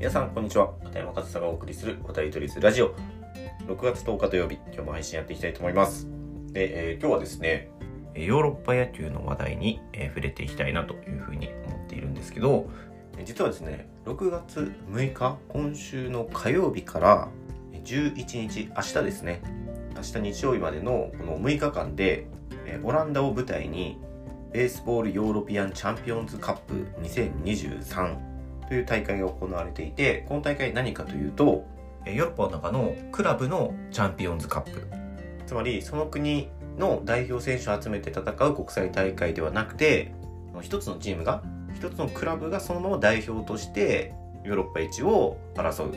皆さん、こんにちは。片山和沙がお送りする答えとりずラジオ。6月10日土曜日、今日も配信やっていきたいと思います。で、えー今日はですね、ヨーロッパ野球の話題に、えー触れていきたいなというふうに思っているんですけど、実はですね、6月6日、今週の火曜日から11日、明日ですね、明日日曜日までのこの6日間で、えーオランダを舞台に、ベースボールヨーロピアンチャンピオンズカップ2023という大会が行われていて、この大会何かというと、えーヨーロッパの中のクラブのチャンピオンズカップ。つまり、その国の代表選手を集めて戦う国際大会ではなくて、一つのチームが、一つのクラブがそのまま代表としてヨーロッパ一を争う。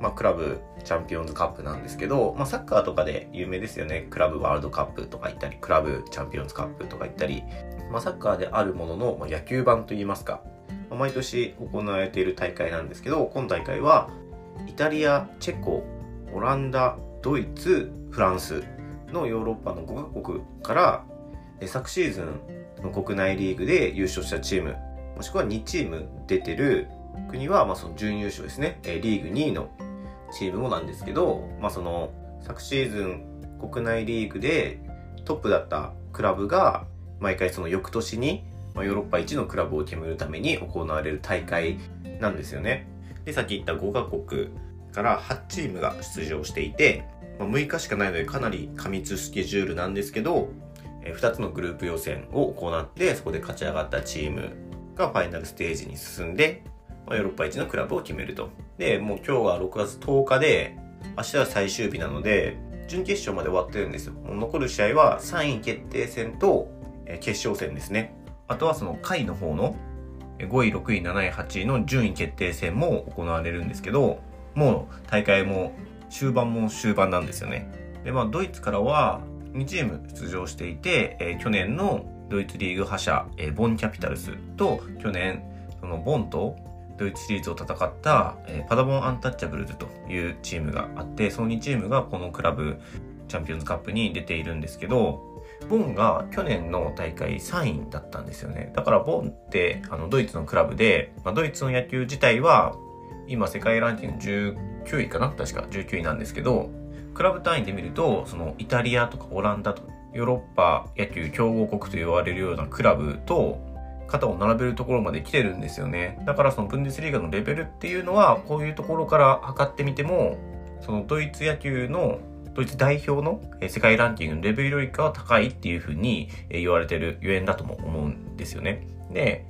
まあ、クラブチャンピオンズカップなんですけど、まあ、サッカーとかで有名ですよね。クラブワールドカップとか言ったり、クラブチャンピオンズカップとか言ったり、まあ、サッカーであるものの、まあ、野球版といいますか、まあ毎年行われている大会なんですけど、今大会はイタリア、チェコ、オランダ、ドイツ、フランスのヨーロッパの5カ国から昨シーズンの国内リーグで優勝したチーム、もしくは2チーム出てる国は、まあ、その準優勝ですね。リーグ2位のチームもなんですけど、まあ、その昨シーズン国内リーグでトップだったクラブが毎回その翌年に、まあ、ヨーロッパ一のクラブを決めるために行われる大会なんですよね。で、さっき言った5カ国から8チームが出場していて、まあ、6日しかないのでかなり過密スケジュールなんですけど、え2つのグループ予選を行って、そこで勝ち上がったチームがファイナルステージに進んで、まあ、ヨーロッパ一のクラブを決めると。で、もう今日は6月10日で、明日は最終日なので、準決勝まで終わってるんですよ。残る試合は3位決定戦と、決勝戦ですね。あとはその下位の方の5位、6位、7位、8位の順位決定戦も行われるんですけど、もう大会も終盤も終盤なんですよね。で、まあドイツからは2チーム出場していて、えー去年のドイツリーグ覇者、えーボンキャピタルスと去年そのボンとドイツシリーズを戦った、えーパダボンアンタッチャブルズというチームがあって、その2チームがこのクラブチャンピオンズカップに出ているんですけど、ボンが去年の大会3位だったんですよね。だからボンってあのドイツのクラブで、まあ、ドイツの野球自体は今世界ランキング19位かな？確か19位なんですけど、クラブ単位で見ると、そのイタリアとかオランダとかヨーロッパ野球強豪国と言われるようなクラブと肩を並べるところまで来てるんですよね。だからそのブンデスリーガのレベルっていうのはこういうところから測ってみても、そのドイツ野球のドイツ代表の世界ランキングのレベルよりかは高いっていうふうに言われてるゆえんだとも思うんですよね。で、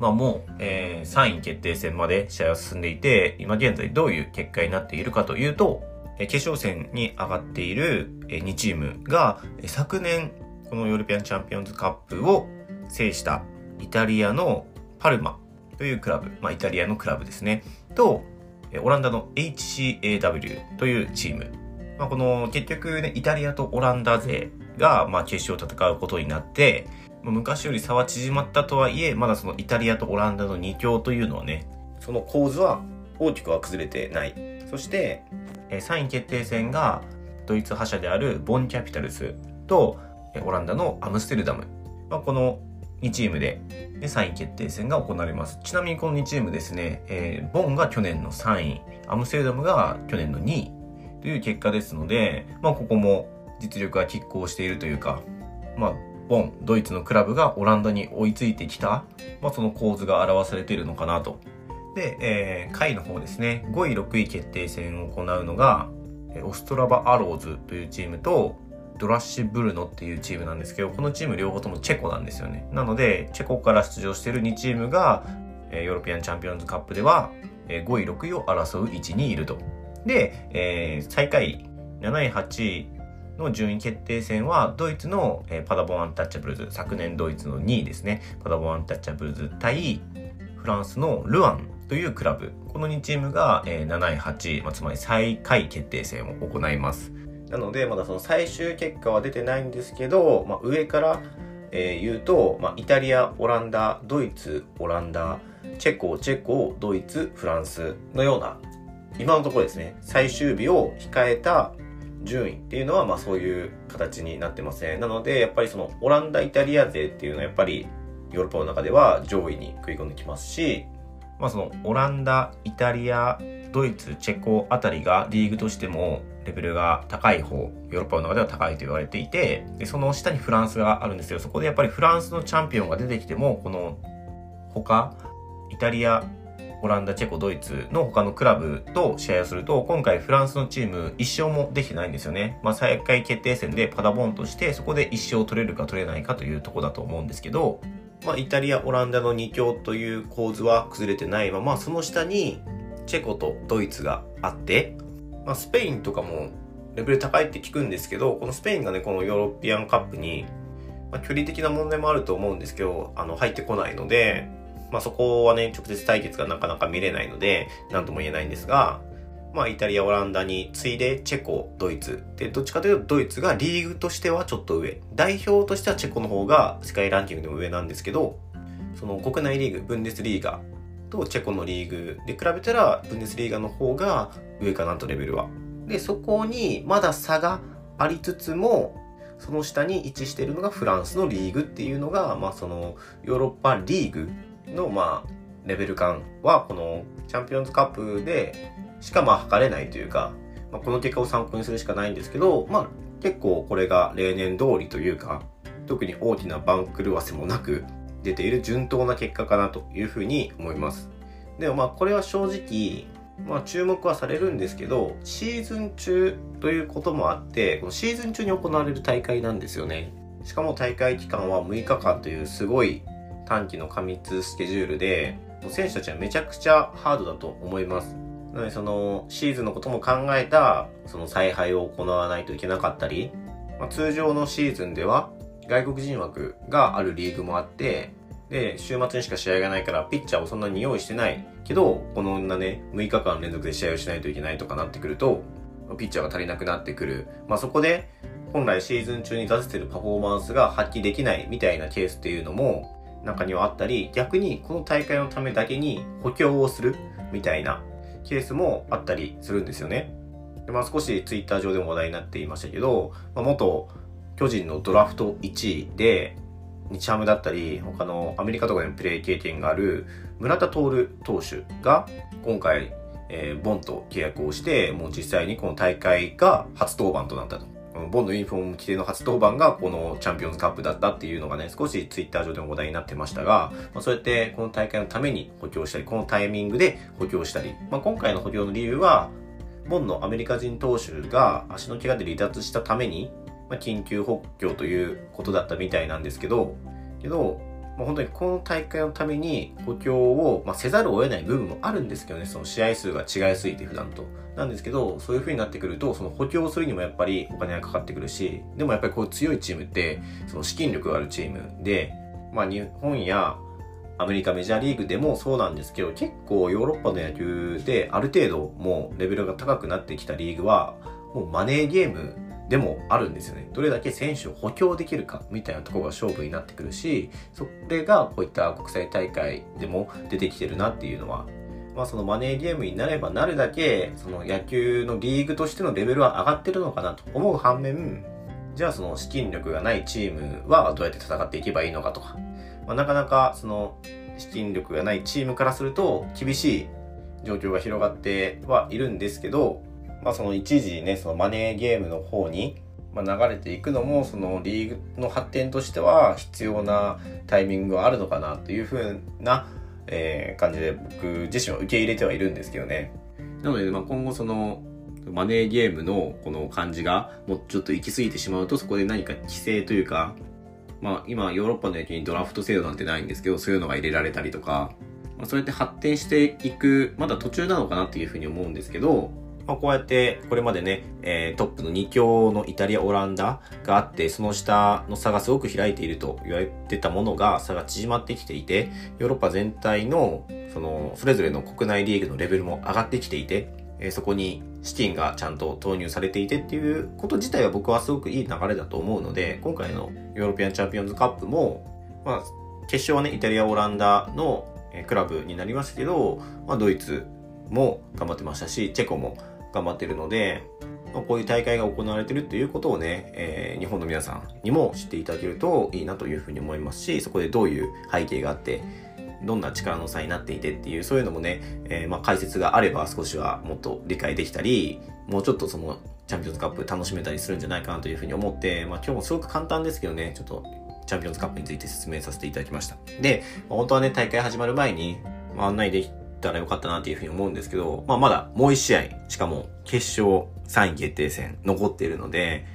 まあもう、えー3位決定戦まで試合は進んでいて、今現在どういう結果になっているかというと、決勝戦に上がっている2チームが、昨年このヨーロピアンチャンピオンズカップを制したイタリアのパルマというクラブ、まあイタリアのクラブですね、と、オランダの HCAW というチーム。まあ、この結局ね、イタリアとオランダ勢が、まあ、決勝を戦うことになって、昔より差は縮まったとはいえ、まだそのイタリアとオランダの2強というのはね、その構図は大きくは崩れてない。そして、3位決定戦がドイツ覇者であるボンキャピタルスとオランダのアムステルダム。まあ、この2チームでで3位決定戦が行われます。ちなみにこの2チームですね、えーボンが去年の3位、アムステルダムが去年の2位という結果ですので、まあここも実力が拮抗しているというか、まあボン、ドイツのクラブがオランダに追いついてきた、まあその構図が表されているのかなと。で、えー、下位の方ですね、5位、6位決定戦を行うのが、オストラバアローズというチームと、ドラッシュブルノっていうチームなんですけど、このチーム両方ともチェコなんですよね。なので、チェコから出場している2チームが、ヨーロピアンチャンピオンズカップでは、5位、6位を争う位置にいると。で、えー最下位、7位、8位の順位決定戦は、ドイツの、えーパダボンアンタッチャブルズ、昨年ドイツの2位ですね、パダボンアンタッチャブルズ対、フランスのルアンというクラブ。この2チームが、えー7位、8位、まあ、つまり最下位決定戦を行います。なので、まだその最終結果は出てないんですけど、まあ、上から、えー言うと、まあ、イタリア、オランダ、ドイツ、オランダ、チェコ、チェコ、ドイツ、フランスのような、今のところですね、最終日を控えた順位っていうのは、まあそういう形になってますね。なので、やっぱりそのオランダ、イタリア勢っていうのはやっぱりヨーロッパの中では上位に食い込んできますし、まあそのオランダ、イタリア、ドイツ、チェコあたりがリーグとしてもレベルが高い方、ヨーロッパの中では高いと言われていて、でその下にフランスがあるんですよ。そこでやっぱりフランスのチャンピオンが出てきても、この他、イタリア、オランダ、チェコ、ドイツの他のクラブと試合をすると、今回フランスのチーム1勝もできてないんですよね。まあ、最下位決定戦でパダボンとして、そこで1勝取れるか取れないかというとこだと思うんですけど、まあ、イタリア、オランダの2強という構図は崩れてないまま、その下にチェコとドイツがあって、まあ、スペインとかもレベル高いって聞くんですけど、このスペインがね、このヨーロピアンカップに、まあ、距離的な問題もあると思うんですけど、あの、入ってこないので、まあ、そこはね、直接対決がなかなか見れないので、なんとも言えないんですが、まあ、イタリア、オランダに次いでチェコ、ドイツ。で、どっちかというとドイツがリーグとしてはちょっと上。代表としてはチェコの方が世界ランキングでも上なんですけど、その国内リーグ、ブンデスリーガとチェコのリーグで比べたら、ブンデスリーガの方が上かなとレベルは。で、そこにまだ差がありつつも、その下に位置しているのがフランスのリーグっていうのが、まあそのヨーロッパリーグのまあレベル感はこのチャンピオンズカップでしかまあ測れないというか、まあ、この結果を参考にするしかないんですけど、まあ結構これが例年通りというか、特に大きな番狂わせもなく出ている順当な結果かなというふうに思います。でもまあこれは正直、まあ注目はされるんですけど、シーズン中ということもあって、このシーズン中に行われる大会なんですよね。しかも大会期間は6日間というすごい短期の過密スケジュールで、選手たちはめちゃくちゃハードだと思います。なのでそのシーズンのことも考えたその采配を行わないといけなかったり、まあ、通常のシーズンでは外国人枠があるリーグもあって、で、週末にしか試合がないから、ピッチャーをそんなに用意してないけど、このなね、6日間連続で試合をしないといけないとかなってくると、ピッチャーが足りなくなってくる。まあそこで、本来シーズン中に出せてるパフォーマンスが発揮できないみたいなケースっていうのも、中にはあったり、逆にこの大会のためだけに補強をするみたいなケースもあったりするんですよね。でまあ、少しツイッター上でも話題になっていましたけど、まあ、元巨人のドラフト1位で、日ハムだったり、他のアメリカとかでもプレー経験がある村田徹投手が今回、えー、ボンと契約をして、もう実際にこの大会が初登板となったと。ボンのユニフォーム規定の初登板がこのチャンピオンズカップだったっていうのがね、少しツイッター上でも話題になってましたが、まあ、そうやってこの大会のために補強したり、このタイミングで補強したり、まあ、今回の補強の理由は、ボンのアメリカ人投手が足の怪我で離脱したために、まあ、緊急補強ということだったみたいなんですけど、けど、まあ、本当にこの大会のために補強を、まあ、せざるを得ない部分もあるんですけどね、その試合数が違いすぎて普段と。なんですけど、そういう風になってくると、その補強するにもやっぱりお金がかかってくるし、でもやっぱりこう強いチームって、その資金力があるチームで、まあ日本やアメリカメジャーリーグでもそうなんですけど、結構ヨーロッパの野球である程度もうレベルが高くなってきたリーグは、もうマネーゲームでもあるんですよね。どれだけ選手を補強できるかみたいなところが勝負になってくるし、それがこういった国際大会でも出てきてるなっていうのは、まあそのマネーゲームになればなるだけ、その野球のリーグとしてのレベルは上がってるのかなと思う反面、じゃあその資金力がないチームはどうやって戦っていけばいいのかとか、まあ、なかなかその資金力がないチームからすると厳しい状況が広がってはいるんですけど、まあその一時ね、そのマネーゲームの方に、ま、流れていくのも、そのリーグの発展としては必要なタイミングがあるのかなというふうな、え、感じで僕自身は受け入れてはいるんですけどね。なので、まあ、今後その、マネーゲームのこの感じがもうちょっと行き過ぎてしまうとそこで何か規制というか、まあ今ヨーロッパの野球にドラフト制度なんてないんですけどそういうのが入れられたりとか、ま、そうやって発展していくまだ途中なのかなっていうふうに思うんですけど、まあ、こうやって、これまでね、えー、トップの2強のイタリア、オランダがあって、その下の差がすごく開いていると言われてたものが、差が縮まってきていて、ヨーロッパ全体の、その、それぞれの国内リーグのレベルも上がってきていて、えー、そこに資金がちゃんと投入されていてっていうこと自体は僕はすごくいい流れだと思うので、今回のヨーロピアンチャンピオンズカップも、まあ、決勝はね、イタリア、オランダのクラブになりましたけど、まあ、ドイツも頑張ってましたし、チェコも頑張ってるので、ま、こういう大会が行われてるっていうことをね、えー、日本の皆さんにも知っていただけるといいなというふうに思いますし、そこでどういう背景があって、どんな力の差になっていてっていう、そういうのもね、えー、まあ解説があれば少しはもっと理解できたり、もうちょっとそのチャンピオンズカップ楽しめたりするんじゃないかなというふうに思って、まあ今日もすごく簡単ですけどね、ちょっとチャンピオンズカップについて説明させていただきました。で、本当はね、大会始まる前に、ま、案内できたらよかったなっていうふうに思うんですけど、まあまだもう一試合、しかも決勝3位決定戦残っているので、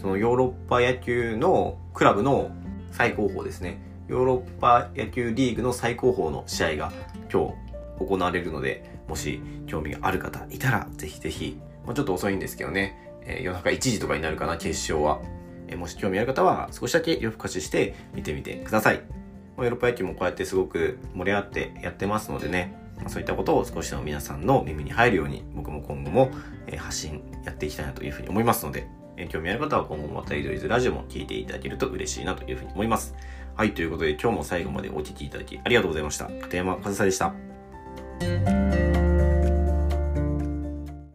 そのヨーロッパ野球のクラブの最高峰ですね。ヨーロッパ野球リーグの最高峰の試合が今日行われるので、もし興味がある方いたら、ぜひぜひ、まあ、ちょっと遅いんですけどね、えー、夜中1時とかになるかな、決勝は。えー、もし興味ある方は少しだけ夜更かしして見てみてください。ヨーロッパ野球もこうやってすごく盛り上がってやってますのでね、そういったことを少しでも皆さんの耳に入るように、僕も今後も、発信やっていきたいなというふうに思いますので、興味ある方は今後もまたイドイズラジオも聞いていただけると嬉しいなというふうに思います。はい、ということで今日も最後までお聴きいただきありがとうございました。片山和沙でした。